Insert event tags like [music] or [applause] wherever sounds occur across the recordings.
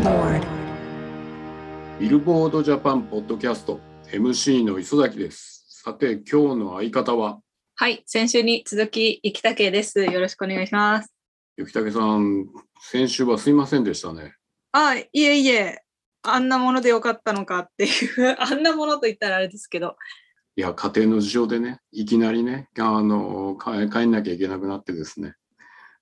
aboard. ビルボードジャパンポッドキャスト MC の磯崎です。さて今日の相方は？はい、先週に続き、生竹です。よろしくお願いします。雪武さん先週はすいませんでしたね。あ、いえいえ、あんなものでよかったのかっていう、[laughs] あんなものと言ったらあれですけど、いや家庭の事情でねいきなりねあの帰帰んなきゃいけなくなってですね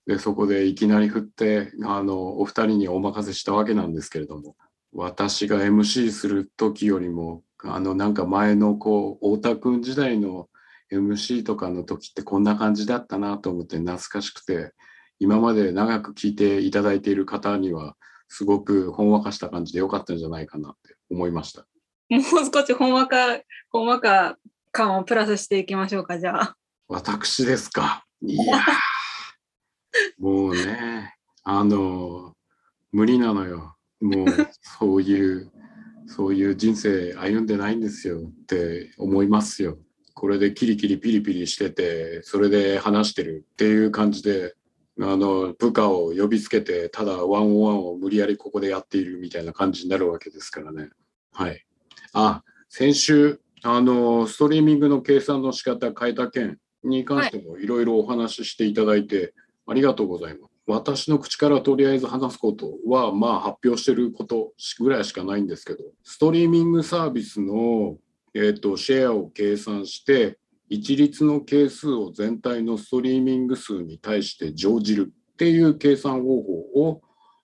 でそこでいきなり振ってあのお二人にお任せしたわけなんですけれども私が MC する時よりもあのなんか前のこう太田君時代の MC とかの時ってこんな感じだったなと思って懐かしくて今まで長く聞いていただいている方にはすごくほんわかした感じでよかったんじゃないかなって思いました。もう少しほんわか、ほんわか感をプラスしていきましょうか、じゃあ。私ですか？いやーもうね、あの、無理なのよ。もう、[laughs] そういう、そういう人生歩んでないんですよって思いますよ。これでキリキリピリピリしてて、それで話してるっていう感じで、あの、部下を呼びつけて、ただワンオンワンを無理やりここでやっているみたいな感じになるわけですからね。はい。あ、先週、あの、ストリーミングの計算の仕方変えた件に関してもいろいろお話ししていただいて、ありがとうございます。私の口からとりあえず話すことは、まあ発表してることぐらいしかないんですけど、ストリーミングサービスの、えー、とシェアを計算して、一律の係数を全体のストリーミング数に対して乗じるっていう計算方法を、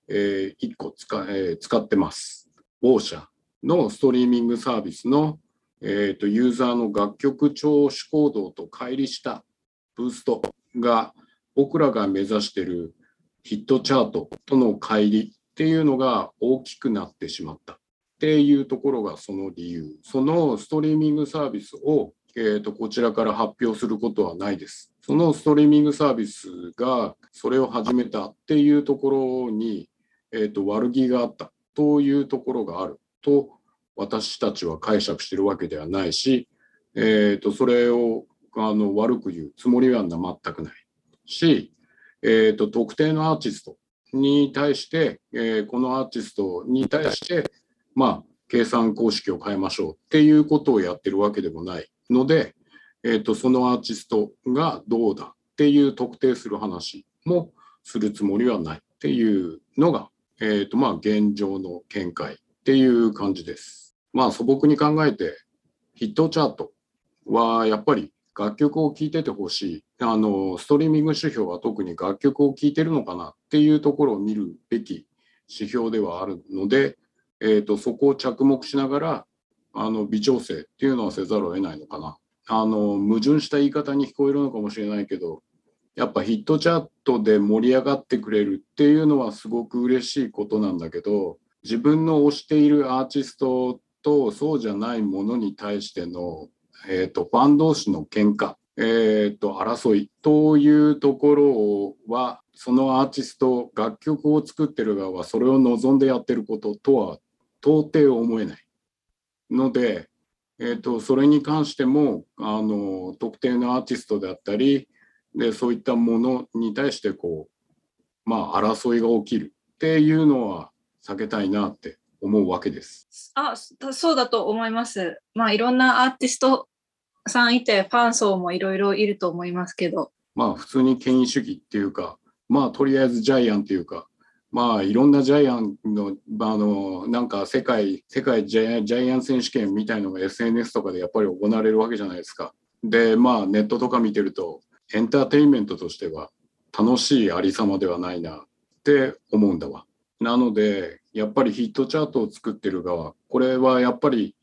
え1個使,、えー使ってます。某社のストリーミングサービスの、えー、とユーザーの楽曲聴取行動と乖離したブーストが僕らが目指しているヒットチャートとの乖離っていうのが大きくなってしまったっていうところがその理由。そのストリーミングサービスを、えー、とこちらから発表することはないです。そのストリーミングサービスがそれを始めたっていうところに、えー、と悪気があったというところがあると私たちは解釈してるわけではないし、えー、とそれをあの悪く言うつもりは全くないし、えー、と特定のアーティストに対して、えーこのアーティストに対してまあ計算公式を変えましょうっていうことをやってるわけでもないので、えー、とそのアーティストがどうだっていう特定する話もするつもりはないっていうのが、えー、とまあ現状の見解っていう感じです。まあ素朴に考えてヒットチャートはやっぱり楽曲を聴いててほしい。あのストリーミング指標は特に楽曲を聴いてるのかなっていうところを見るべき指標ではあるので、えー、とそこを着目しながらあの微調整っていうのはせざるを得ないのかな。あの矛盾した言い方に聞こえるのかもしれないけどやっぱヒットチャートで盛り上がってくれるっていうのはすごく嬉しいことなんだけど自分の推しているアーティストとそうじゃないものに対しての、えー、とファン同士の喧嘩、えー、と争いというところはそのアーティスト楽曲を作ってる側はそれを望んでやってることとは到底思えないので、えー、とそれに関してもあの特定のアーティストであったりでそういったものに対してこうまあ争いが起きるっていうのは避けたいなって思うわけです。あ、そうだと思います。まあ、いろんなアーティストさんいて、ファン層もいろいろいると思いますけど、まあ普通に権威主義っていうかまあとりあえずジャイアンっていうかまあいろんなジャイアンのあのなんか世界世界ジャイアン選手権みたいのが SNS とかでやっぱり行われるわけじゃないですか。でまあネットとか見てるとエンターテインメントとしては楽しいありさまではないなって思うんだわ。なのでやっぱりヒットチャートを作ってる側これはやっぱり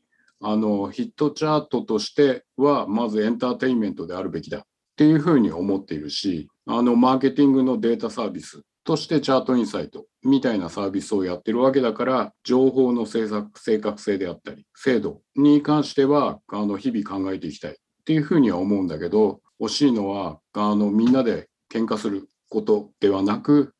あのヒットチャートとしてはまずエンターテインメントであるべきだ。っていうふうに思っているしあのマーケティングのデータサービスとしてチャートインサイトみたいなサービスをやってるわけだから情報の正確正確性であったり精度に関してはあの日々考えていきたい。っていうふうには思うんだけど惜しいのはあのみんなで喧嘩することではなく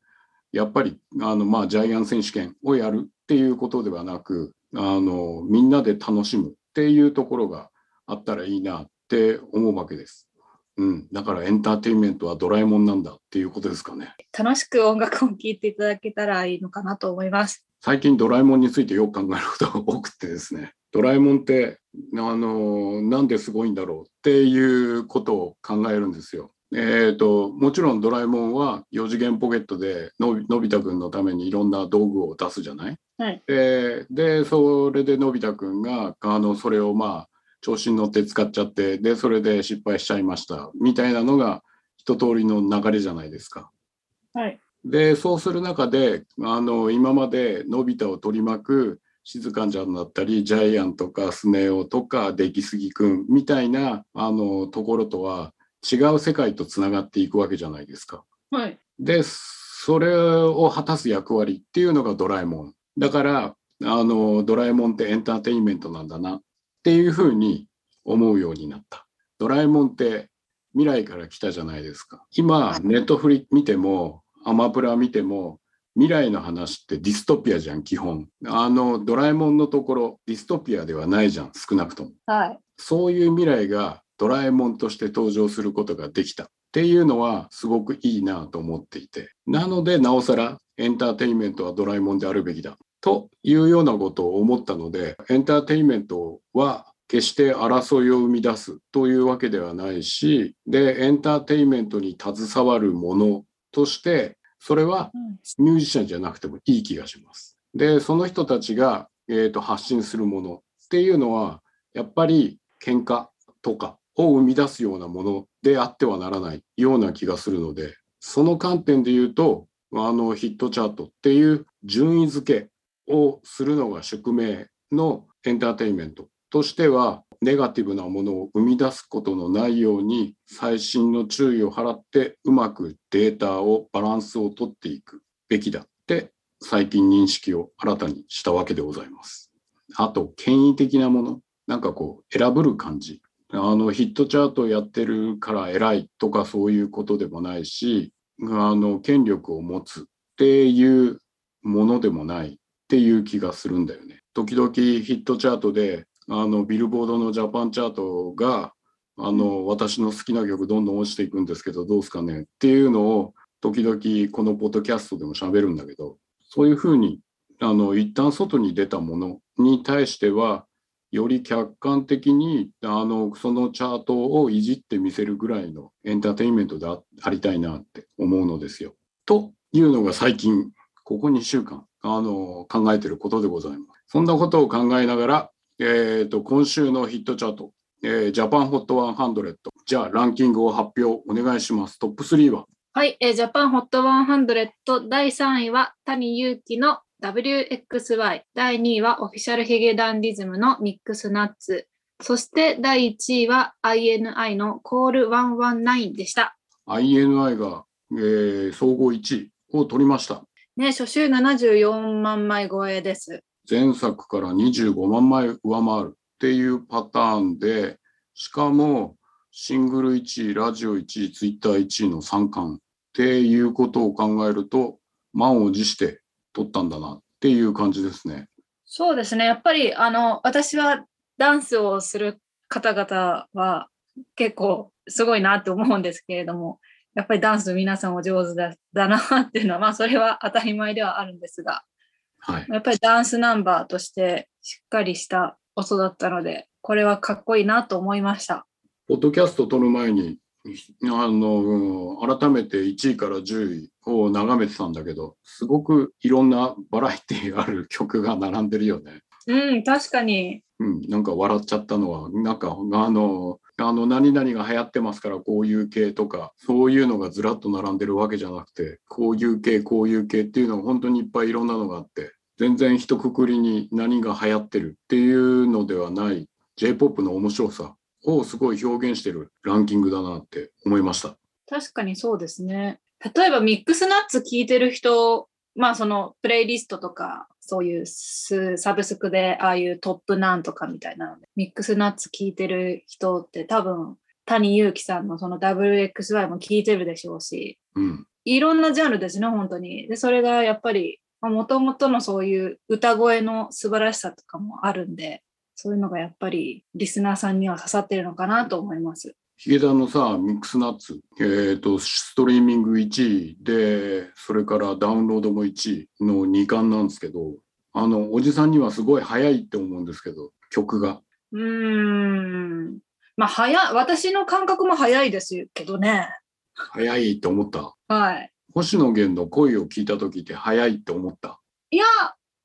やっぱりあの、まあ、ジャイアン選手権をやるっていうことではなくあのみんなで楽しむっていうところがあったらいいなって思うわけです。うん、だからエンターテインメントはドラえもんなんだっていうことですかね。楽しく音楽を聴いていただけたらいいのかなと思います。最近ドラえもんについてよく考えることが多くてですねドラえもんってあのなんですごいんだろうっていうことを考えるんですよ。えーと、もちろんドラえもんは4次元ポケットでのびのび太くんのためにいろんな道具を出すじゃない、はい、えー、でそれでのび太くんがあのそれをまあ調子に乗って使っちゃってでそれで失敗しちゃいましたみたいなのが一通りの流れじゃないですか。はい、でそうする中であの今までのび太を取り巻く静かちゃんだったりジャイアンとかスネ夫とか出来すぎくんみたいなあのところとは違う世界とつながっていくわけじゃないですか。はい、でそれを果たす役割っていうのがドラえもん。だからあのドラえもんってエンターテインメントなんだなっていうふうに思うようになった。ドラえもんって未来から来たじゃないですか。今ネットフリ見てもアマプラ見ても未来の話ってディストピアじゃん基本。あのドラえもんのところディストピアではないじゃん少なくとも、はい、そういう未来がドラえもんとして登場することができたっていうのはすごくいいなと思っていてなのでなおさらエンターテインメントはドラえもんであるべきだというようなことを思ったのでエンターテインメントは決して争いを生み出すというわけではないしでエンターテインメントに携わるものとしてそれはミュージシャンじゃなくてもいい気がします。でその人たちが、えーと、発信するものっていうのはやっぱり喧嘩とかを生み出すようなものであってはならないような気がするのでその観点で言うとあのヒットチャートっていう順位付けをするのが宿命のエンターテインメントとしてはネガティブなものを生み出すことのないように細心の注意を払ってうまくデータをバランスをとっていくべきだって最近認識を新たにしたわけでございます。あと権威的なものなんかこう選ぶる感じあのヒットチャートやってるから偉いとかそういうことでもないしあの権力を持つっていうものでもないっていう気がするんだよね。時々ヒットチャートであのビルボードのジャパンチャートがあの私の好きな曲どんどん落ちていくんですけどどうですかね？っていうのを時々このポッドキャストでも喋るんだけどそういうふうにあの一旦外に出たものに対してはより客観的にあのそのチャートをいじってみせるぐらいのエンターテインメントでありたいなって思うのですよ。というのが最近ここ2週間あの考えてることでございます。そんなことを考えながらえーと、今週のヒットチャート、えー、ジャパンホット100。じゃあ、ランキングを発表お願いします。トップ3は？はい、えー、ジャパンホット100第3位は谷祐希の WXY。第2位はオフィシャルヒゲダンディズムのミックスナッツ。そして第1位は INI のコール119でした。INI が、えー、総合1位を取りました。ね、初週74万枚超えです。前作から25万枚上回るっていうパターンでしかもシングル1位ラジオ1位ツイッター1位の3冠っていうことを考えると満を持して取ったんだなっていう感じですね。そうですねやっぱりあの私はダンスをする方々は結構すごいなって思うんですけれどもやっぱりダンス皆さんお上手だだなっていうのはまあそれは当たり前ではあるんですがはい、やっぱりダンスナンバーとしてしっかりした音だったので、これはかっこいいなと思いました。ポッドキャスト撮る前に、あの改めて1位から10位を眺めてたんだけど、すごくいろんなバラエティーある曲が並んでるよね。うん、確かに。うん、なんか笑っちゃったのは、なんかあのあの何々が流行ってますからこういう系とかそういうのがずらっと並んでるわけじゃなくてこういう系こういう系っていうのが本当にいっぱいいろんなのがあって全然一括りに何が流行ってるっていうのではない J-POP の面白さをすごい表現してるランキングだなって思いました。確かにそうですね。例えばミックスナッツ聞いてる人まあそのプレイリストとかそういうサブスクでああいうトップなんとかみたいなので、ミックスナッツ聞いてる人って多分、谷祐樹さんのその WXY も聞いてるでしょうし、うん、いろんなジャンルですね、本当に。で、それがやっぱり、もともとのそういう歌声の素晴らしさとかもあるんで、そういうのがやっぱりリスナーさんには刺さってるのかなと思います。ヒゲダンのさ、ミックスナッツ、えーと、ストリーミング1位で、それからダウンロードも1位の2冠なんですけど、あの、おじさんにはすごい早いって思うんですけど、曲が。うーん。まあ、早い、私の感覚も早いですけどね。早いって思った？はい。星野源の声を聞いた時って早いって思った？いや、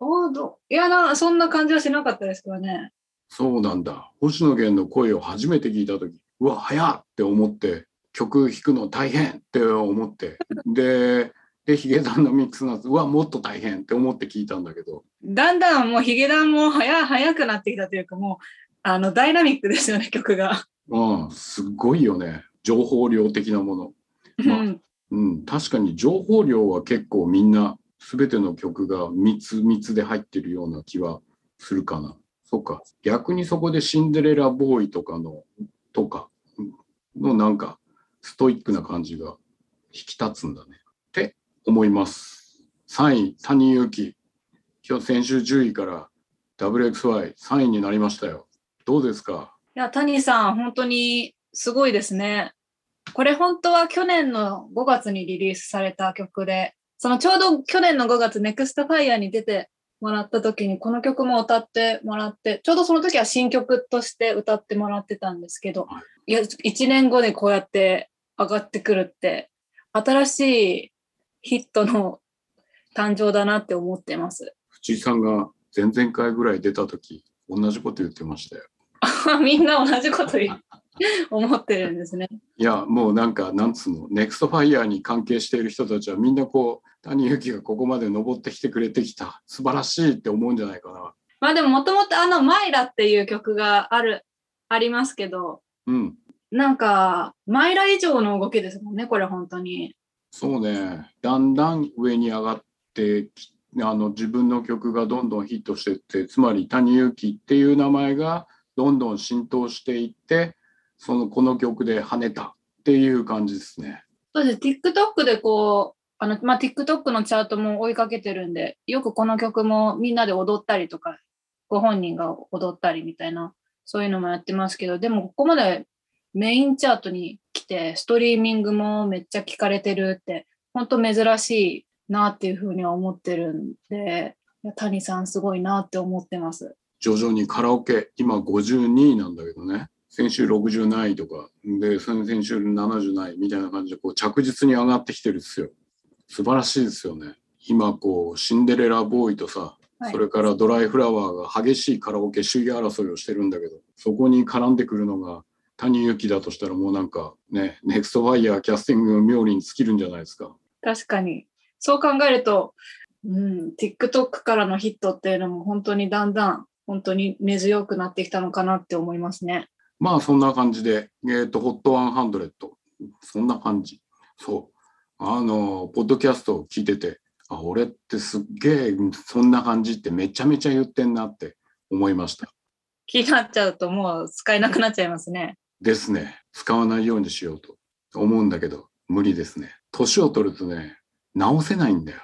おどいやな、そんな感じはしなかったですけどね。そうなんだ。星野源の声を初めて聞いた時、うわ、早っって思って、曲弾くの大変って思って、で、で、ヒゲダンのミックスナッツ、うわ、もっと大変って思って聞いたんだけど、だんだんもうヒゲダンも早早くなってきたというか、もう、あの、ダイナミックですよね、曲が。うん、すごいよね。情報量的なもの。まあうんうん、確かに情報量は結構みんな全ての曲が密密で入ってるような気はするかな。そっか。逆にそこでシンデレラボーイとかの、とかのなんかストイックな感じが引き立つんだね。って思います。3位、谷祐希。今日先週10位から WXY3 位になりましたよ。どうですか？いや、谷さん、本当にすごいですね。これ本当は去年の5月にリリースされた曲で、そのちょうど去年の5月、ネクストファイヤーに出てもらった時に、この曲も歌ってもらって、ちょうどその時は新曲として歌ってもらってたんですけど、いや、1年後でこうやって上がってくるって、新しいヒットの誕生だなって思ってます。藤井さんが前々回ぐらい出た時、同じこと言ってましたよ。[laughs] みんな同じこと言う [laughs] 思ってるんですね。いや、もうなんか、なんつうの、ネクストファイヤーに関係している人たちはみんなこう、谷幸がここまで登ってきてくれてきた、素晴らしいって思うんじゃないかな。まあでももともとあのマイラっていう曲がある、ありますけど、うん、なんか、マイラ以上の動きですもんね、これ本当に。そうね、だんだん上に上がってきあの自分の曲がどんどんヒットしていって、つまり谷幸っていう名前がどんどん浸透していって、そのこの曲で跳ねたっていう感じですね。そうです。TikTok でこう、あの、まあ、TikTok のチャートも追いかけてるんで、よくこの曲もみんなで踊ったりとか、ご本人が踊ったりみたいな、そういうのもやってますけど、でもここまでメインチャートに来て、ストリーミングもめっちゃ聞かれてるって、本当珍しいなっていうふうには思ってるんで、谷さんすごいなって思ってます。徐々にカラオケ、今52位なんだけどね、先週60何位とか、で、先々週70何位みたいな感じでこう着実に上がってきてるんですよ。素晴らしいですよね。今こう、シンデレラボーイとさ、はいそれからドライフラワーが激しいカラオケ首位争いをしてるんだけど、そこに絡んでくるのが谷幸だとしたらもうなんかね、ネクストファイヤーキャスティング冥利に尽きるんじゃないですか。確かに。そう考えると、うん、TikTok からのヒットっていうのも本当にだんだん本当に根強くなってきたのかなって思いますね。まあそんな感じで、えっ、と、HOT100、そんな感じ。そう。あの、ポッドキャストを聞いてて、あ、俺ってすっげえそんな感じってめちゃめちゃ言ってんなって思いました。気になっちゃうともう使えなくなっちゃいますね。ですね。使わないようにしようと思うんだけど、無理ですね。年を取るとね、直せないんだよ。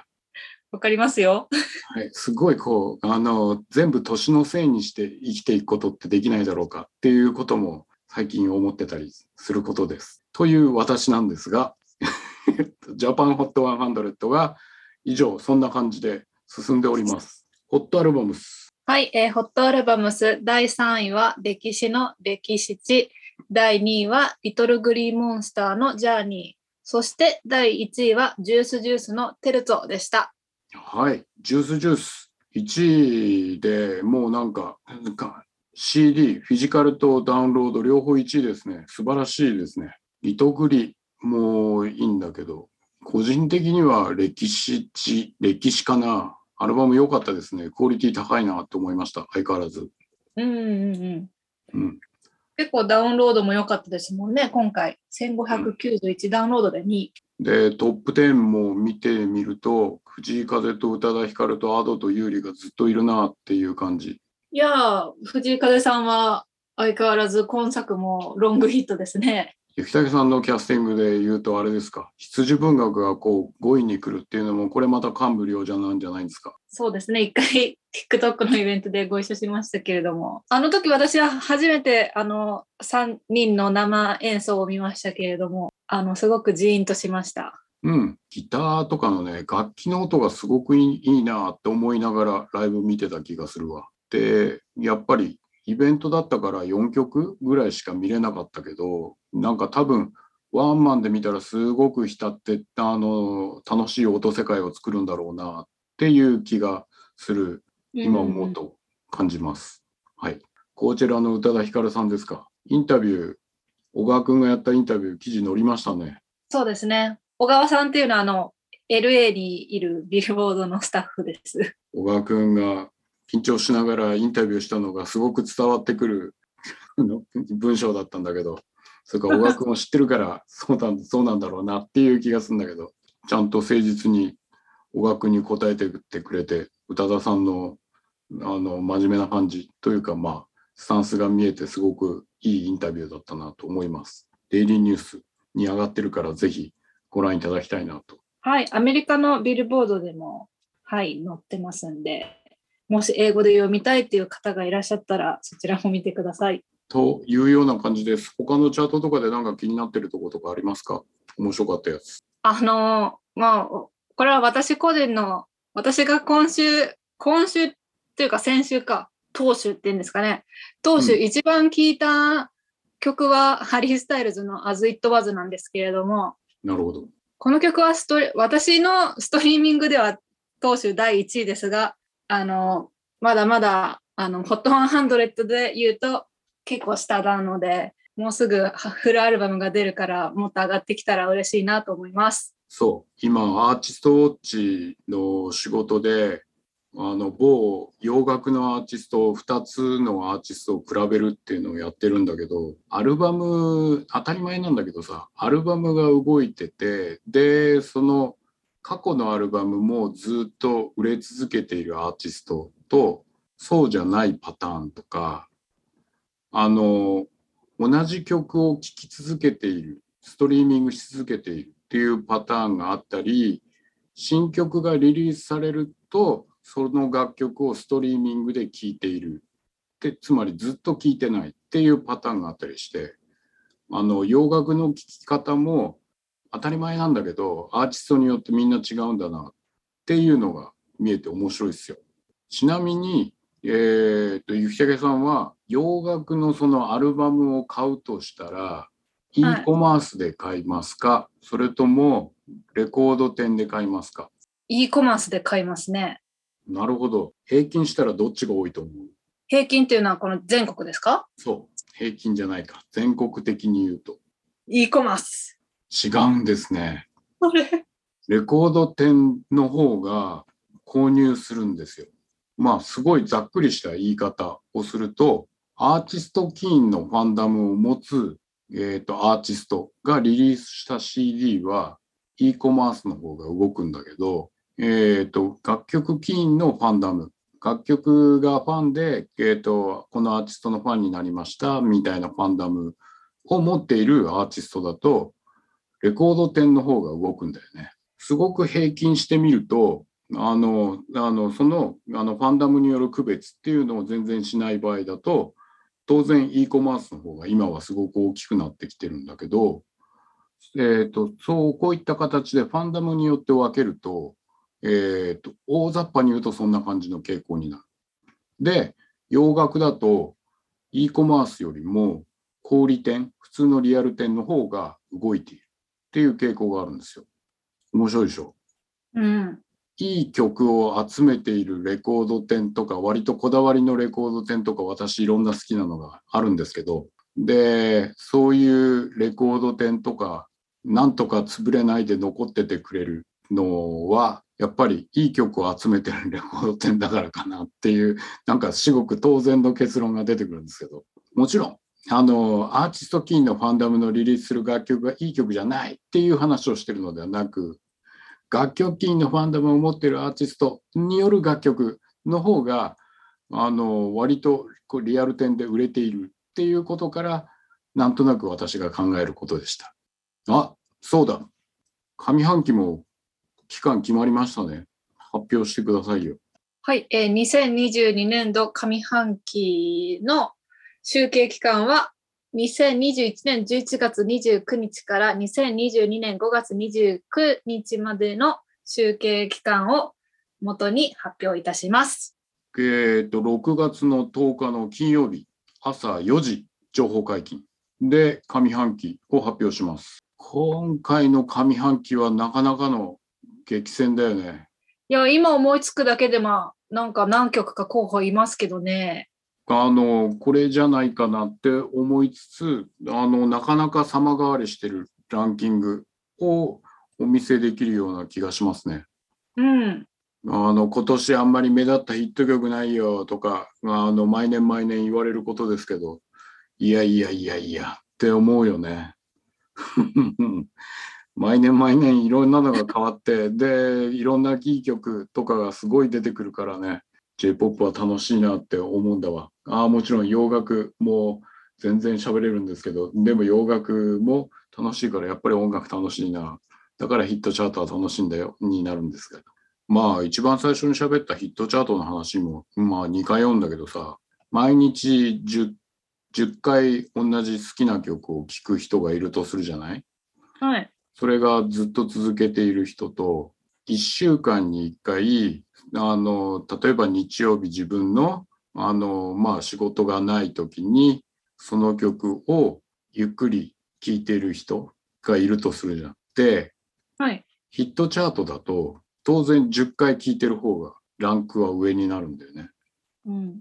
わかりますよ。はい、すごいこうあの全部年のせいにして生きていくことってできないだろうかっていうことも最近思ってたりすることです。という私なんですが、[laughs] ジャパンホット100が以上そんな感じで進んでおります。ホットアルバムス。はい、えーホットアルバムス第3位は歴史の歴史地、第2位はリトルグリーンモンスターのジャーニー、そして第1位はジュースジュースのテルツォでした。はい、ジュースジュース。1位でもうなんかなんか CD、フィジカルとダウンロード両方1位ですね。素晴らしいですね。リトグリもいいんだけど、個人的には歴史地、歴史かな。アルバム良かったですね。クオリティ高いなと思いました。相変わらず。うんうんうん。うん。結構ダウンロードも良かったですもんね、今回。1591ダウンロードで2位。で、トップ10も見てみると、藤井風と宇多田ヒカルと Ado と優里がずっといるなっていう感じ。いや、藤井風さんは相変わらず今作もロングヒットですね。雪武さんのキャスティングで言うとあれですか？羊文学がこう5位に来るっていうのもこれまた感無量じゃなんじゃないんですか？そうですね、一回 TikTok のイベントでご一緒しましたけれども、あの時私は初めてあの3人の生演奏を見ましたけれども、あのすごくジーンとしました。うん、ギターとかのね、楽器の音がすごくいいいいなって思いながらライブ見てた気がするわ。で、やっぱりイベントだったから4曲ぐらいしか見れなかったけど、なんか多分、ワンマンで見たらすごく浸って、あの、楽しい音世界を作るんだろうなっていう気がする、今思うと感じます。はい。こちらの宇多田ヒカルさんですか。インタビュー、小川くんがやったインタビュー記事載りましたね。そうですね。小川さんっていうのは、あの、LA にいるビルボードのスタッフです。小川くんが緊張しながらインタビューしたのがすごく伝わってくるあの文章だったんだけど、それから小川くんを知ってるからそうなんそうなんだろうなっていう気がするんだけど、ちゃんと誠実に小川くんに答えてってくれて、宇多田さんのあの真面目な感じというか、まあ、スタンスが見えてすごくいいインタビューだったなと思います。デイリーニュースに上がってるからぜひご覧いただきたいなとはい。アメリカのビルボードでも、はい、載ってますんで、もし英語で読みたいっていう方がいらっしゃったら、そちらも見てください。というような感じです。他のチャートとかでなんか気になってるところとかありますか？面白かったやつ。あの、まあ、これは私個人の、私が今週、今週っていうか先週か、当週っていうんですかね。当週うん一番聴いた曲は、ハリー・スタイルズの As It Was なんですけれども、なるほど。この曲はストリ私のストリーミングでは当週第1位ですが、あの、まだまだ、あの、HOT100 で言うと結構下なので、もうすぐフルアルバムが出るから、もっと上がってきたら嬉しいなと思います。そう。今、アーティストウォッチの仕事で、あの、某洋楽のアーティスト、2つのアーティストを比べるっていうのをやってるんだけど、アルバム、当たり前なんだけどさ、アルバムが動いてて、で、その過去のアルバムもずっと売れ続けているアーティストと、そうじゃないパターンとか、あの、同じ曲を聴き続けている、ストリーミングし続けているっていうパターンがあったり、新曲がリリースされると、その楽曲をストリーミングで聴いている。で、つまりずっと聴いてないっていうパターンがあったりして、あの、洋楽の聴き方も当たり前なんだけど、アーティストによってみんな違うんだなっていうのが見えて面白いですよ。ちなみに、えー、と、ゆきたけさんは洋楽のそのアルバムを買うとしたら、e はいコマースで買いますか、それともレコード店で買いますか？e コマースで買いますね。なるほど。平均したらどっちが多いと思う？平均っていうのはこの全国ですか？そう。平均じゃないか。全国的に言うと。?e コマース。違うんですね。あれレコード店の方が購入するんですよ。まあ、すごいざっくりした言い方をすると、アーティスト起因のファンダムを持つ、えー、とアーティストがリリースした CD は e コマースの方が動くんだけど、えー、と楽曲起因のファンダム、楽曲がファンで、えー、とこのアーティストのファンになりましたみたいなファンダムを持っているアーティストだと、レコード店の方が動くんだよね。すごく平均してみると、あの、あの、その、あの、ファンダムによる区別っていうのを全然しない場合だと、当然 e コマースの方が今はすごく大きくなってきてるんだけど、えっ、と、そう、こういった形でファンダムによって分けると、えっ、と、大雑把に言うとそんな感じの傾向になる。で、洋楽だと e コマースよりも小売店、普通のリアル店の方が動いているっていう傾向があるんですよ。面白いでしょ？うん。いい曲を集めているレコード店とか、割とこだわりのレコード店とか、私いろんな好きなのがあるんですけど、で、そういうレコード店とか、なんとか潰れないで残っててくれるのは、やっぱりいい曲を集めてるレコード店だからかなっていう、なんか至極当然の結論が出てくるんですけど、もちろん、あの、アーティストキーのファンダムのリリースする楽曲がいい曲じゃないっていう話をしてるのではなく、楽曲金のファンダムを持っているアーティストによる楽曲の方があの割とこうリアル店で売れているっていうことからなんとなく私が考えることでした。あそうだ上半期も期間決まりましたね。発表してくださいよ。はい、えー、2022年度上半期の集計期間は2021年11月29日から2022年5月29日までの集計期間を元に発表いたします。えっと、6月の10日の金曜日、朝4時、情報解禁で上半期を発表します。今回の上半期はなかなかの激戦だよね。いや、今思いつくだけでまあ、なんか何曲か候補いますけどね。あの、これじゃないかなって思いつつ、あの、なかなか様変わりしてるランキングをお見せできるような気がしますね。うん。あの、今年あんまり目立ったヒット曲ないよとか、あの、毎年毎年言われることですけど、いやいやいやいやって思うよね。[laughs] 毎年毎年いろんなのが変わって、で、いろんなキー曲とかがすごい出てくるからね、J-POP は楽しいなって思うんだわ。ああ、もちろん洋楽も全然喋れるんですけど、でも洋楽も楽しいからやっぱり音楽楽しいな。だからヒットチャートは楽しいんだよ、になるんですけど。まあ一番最初に喋ったヒットチャートの話も、まあ2回読んだけどさ、毎日 10, 10回同じ好きな曲を聴く人がいるとするじゃない？はい。それがずっと続けている人と、1週間に1回、あの、例えば日曜日自分の、あの、まあ仕事がない時に、その曲をゆっくり聴いている人がいるとするじゃん。で、はい。ヒットチャートだと、当然10回聴いてる方がランクは上になるんだよね。うん。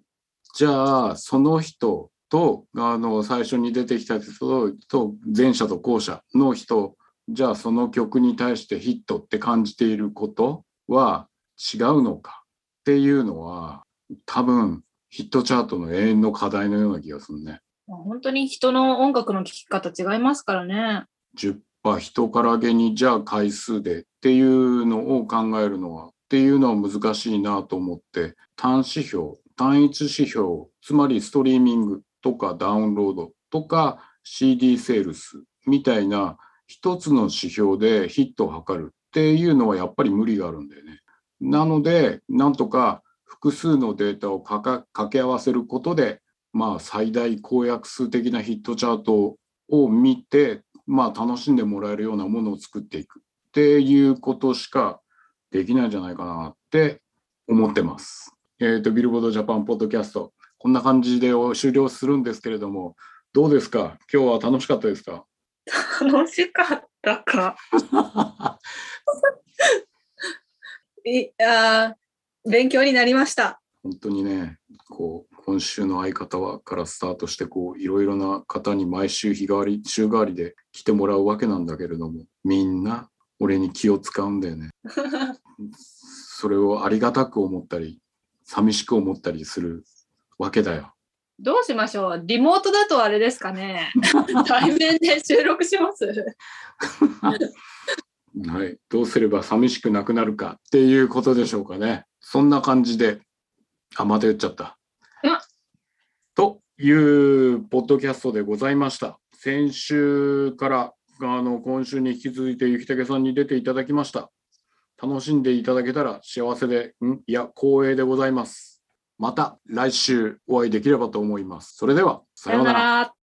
じゃあ、その人と、あの、最初に出てきた人と、前者と後者の人、じゃあその曲に対してヒットって感じていることは違うのかっていうのは、多分ヒットチャートの永遠の課題のような気がするね。まあ本当に人の音楽の聴き方違いますからね。10羽人からげにじゃあ回数でっていうのを考えるのはっていうのは難しいなと思って単指標単一指標つまりストリーミングとかダウンロードとか CD セールスみたいな一つの指標でヒットを測るっていうのはやっぱり無理があるんだよね。なのでなんとか複数のデータを掛け合わせることでまあ最大公約数的なヒットチャートを見てまあ楽しんでもらえるようなものを作っていくっていうことしかできないんじゃないかなって思ってます。えっ、と、ビルボードジャパンポッドキャスト、こんな感じで終了するんですけれども、どうですか？今日は楽しかったですか？楽しかったか。[laughs] いあー勉強になりました。本当にね、こう、今週の相方はからスタートして、こう、いろいろな方に毎週日替わり、週替わりで来てもらうわけなんだけれども、みんな俺に気を使うんだよね。[laughs] それをありがたく思ったり、寂しく思ったりするわけだよ。どうしましょう？リモートだとあれですかね [laughs] 対面で収録します？[laughs] はい、どうすれば寂しくなくなるかっていうことでしょうかね。そんな感じで、あ、また言っちゃったうん。というポッドキャストでございました。先週からあの今週に引き続いて雪武さんに出ていただきました。楽しんでいただけたら幸せで、ん？いや、光栄でございます。また来週お会いできればと思います。それでは、さようなら。ら。